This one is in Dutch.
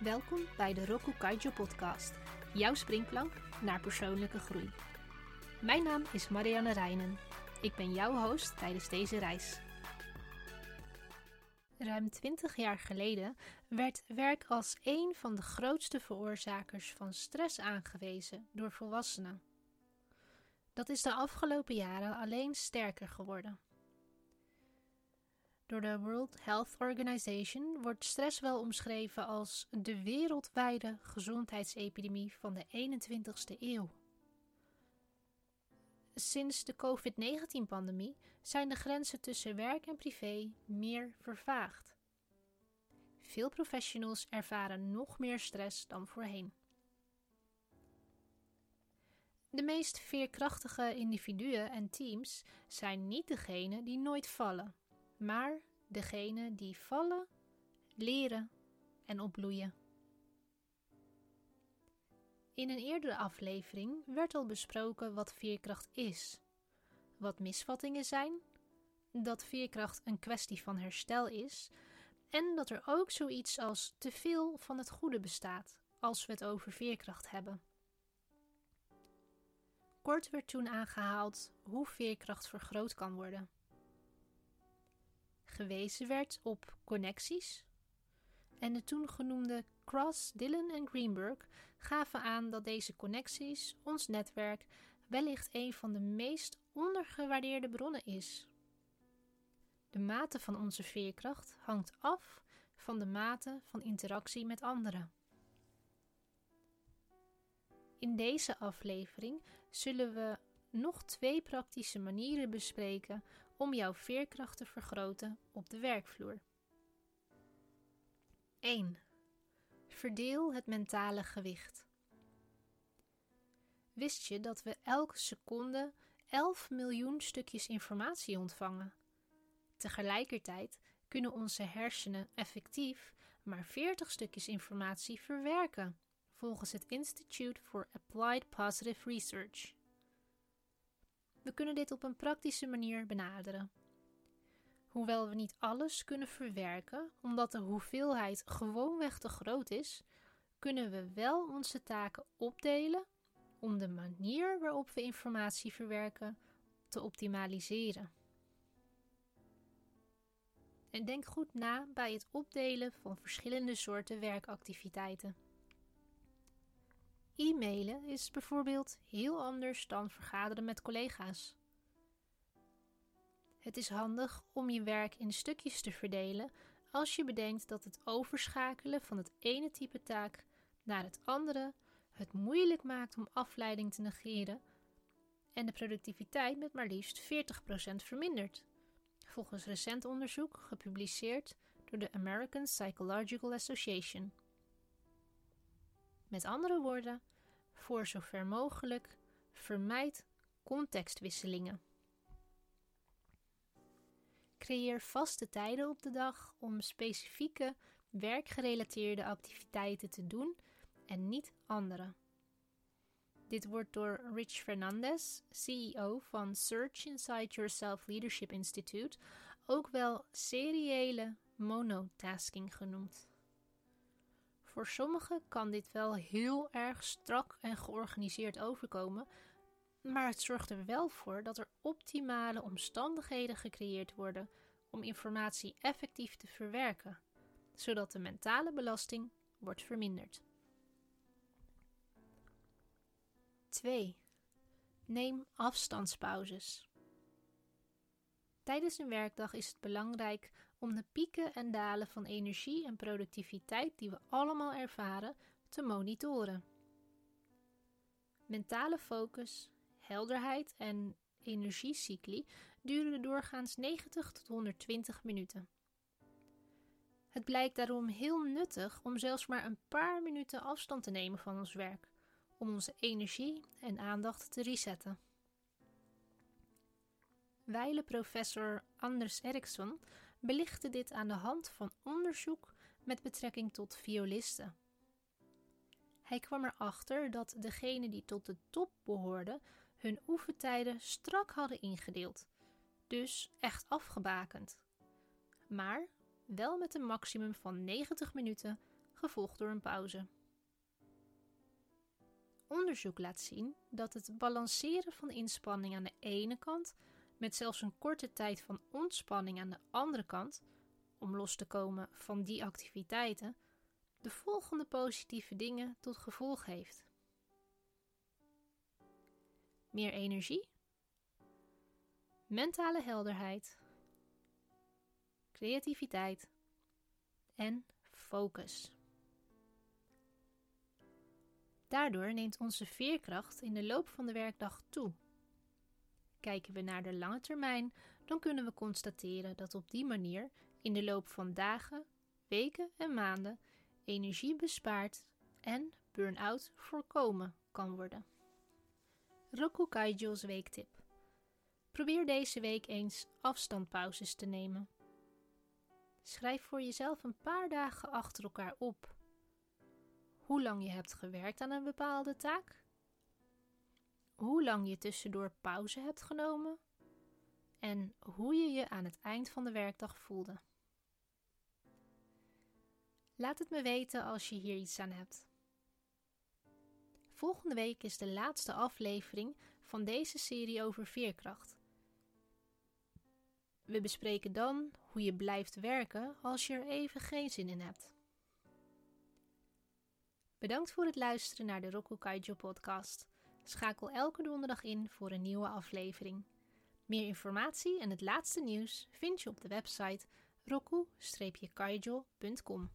Welkom bij de Roku Kaijo podcast, jouw springplank naar persoonlijke groei. Mijn naam is Marianne Reinen. Ik ben jouw host tijdens deze reis. Ruim 20 jaar geleden werd werk als een van de grootste veroorzakers van stress aangewezen door volwassenen. Dat is de afgelopen jaren alleen sterker geworden. Door de World Health Organization wordt stress wel omschreven als de wereldwijde gezondheidsepidemie van de 21ste eeuw. Sinds de COVID-19-pandemie zijn de grenzen tussen werk en privé meer vervaagd. Veel professionals ervaren nog meer stress dan voorheen. De meest veerkrachtige individuen en teams zijn niet degene die nooit vallen maar degene die vallen, leren en opbloeien. In een eerdere aflevering werd al besproken wat veerkracht is, wat misvattingen zijn, dat veerkracht een kwestie van herstel is en dat er ook zoiets als te veel van het goede bestaat als we het over veerkracht hebben. Kort werd toen aangehaald hoe veerkracht vergroot kan worden gewezen werd op connecties. En de toen genoemde Cross, Dillon en Greenberg gaven aan dat deze connecties, ons netwerk, wellicht een van de meest ondergewaardeerde bronnen is. De mate van onze veerkracht hangt af van de mate van interactie met anderen. In deze aflevering zullen we nog twee praktische manieren bespreken om jouw veerkracht te vergroten op de werkvloer. 1. Verdeel het mentale gewicht. Wist je dat we elke seconde 11 miljoen stukjes informatie ontvangen? Tegelijkertijd kunnen onze hersenen effectief maar 40 stukjes informatie verwerken, volgens het Institute for Applied Positive Research. We kunnen dit op een praktische manier benaderen. Hoewel we niet alles kunnen verwerken, omdat de hoeveelheid gewoonweg te groot is, kunnen we wel onze taken opdelen om de manier waarop we informatie verwerken te optimaliseren. En denk goed na bij het opdelen van verschillende soorten werkactiviteiten. E-mailen is bijvoorbeeld heel anders dan vergaderen met collega's. Het is handig om je werk in stukjes te verdelen als je bedenkt dat het overschakelen van het ene type taak naar het andere het moeilijk maakt om afleiding te negeren en de productiviteit met maar liefst 40% vermindert. Volgens recent onderzoek gepubliceerd door de American Psychological Association. Met andere woorden, voor zover mogelijk vermijd contextwisselingen. Creëer vaste tijden op de dag om specifieke werkgerelateerde activiteiten te doen en niet andere. Dit wordt door Rich Fernandez, CEO van Search Inside Yourself Leadership Institute, ook wel seriële monotasking genoemd. Voor sommigen kan dit wel heel erg strak en georganiseerd overkomen, maar het zorgt er wel voor dat er optimale omstandigheden gecreëerd worden om informatie effectief te verwerken, zodat de mentale belasting wordt verminderd. 2. Neem afstandspauzes. Tijdens een werkdag is het belangrijk om de pieken en dalen van energie en productiviteit die we allemaal ervaren te monitoren. Mentale focus, helderheid en energiecycli duren doorgaans 90 tot 120 minuten. Het blijkt daarom heel nuttig om zelfs maar een paar minuten afstand te nemen van ons werk, om onze energie en aandacht te resetten. Wijle professor Anders Eriksson belichtte dit aan de hand van onderzoek met betrekking tot violisten. Hij kwam erachter dat degenen die tot de top behoorden hun oefentijden strak hadden ingedeeld, dus echt afgebakend. Maar wel met een maximum van 90 minuten gevolgd door een pauze. Onderzoek laat zien dat het balanceren van inspanning aan de ene kant met zelfs een korte tijd van ontspanning aan de andere kant, om los te komen van die activiteiten, de volgende positieve dingen tot gevolg heeft. Meer energie, mentale helderheid, creativiteit en focus. Daardoor neemt onze veerkracht in de loop van de werkdag toe. Kijken we naar de lange termijn, dan kunnen we constateren dat op die manier in de loop van dagen, weken en maanden energie bespaard en burn-out voorkomen kan worden. Roku Kaijo's weektip. Probeer deze week eens afstandpauzes te nemen. Schrijf voor jezelf een paar dagen achter elkaar op hoe lang je hebt gewerkt aan een bepaalde taak, hoe lang je tussendoor pauze hebt genomen en hoe je je aan het eind van de werkdag voelde. Laat het me weten als je hier iets aan hebt. Volgende week is de laatste aflevering van deze serie over veerkracht. We bespreken dan hoe je blijft werken als je er even geen zin in hebt. Bedankt voor het luisteren naar de Roku Kaijo podcast. Schakel elke donderdag in voor een nieuwe aflevering. Meer informatie en het laatste nieuws vind je op de website roku-kaijo.com.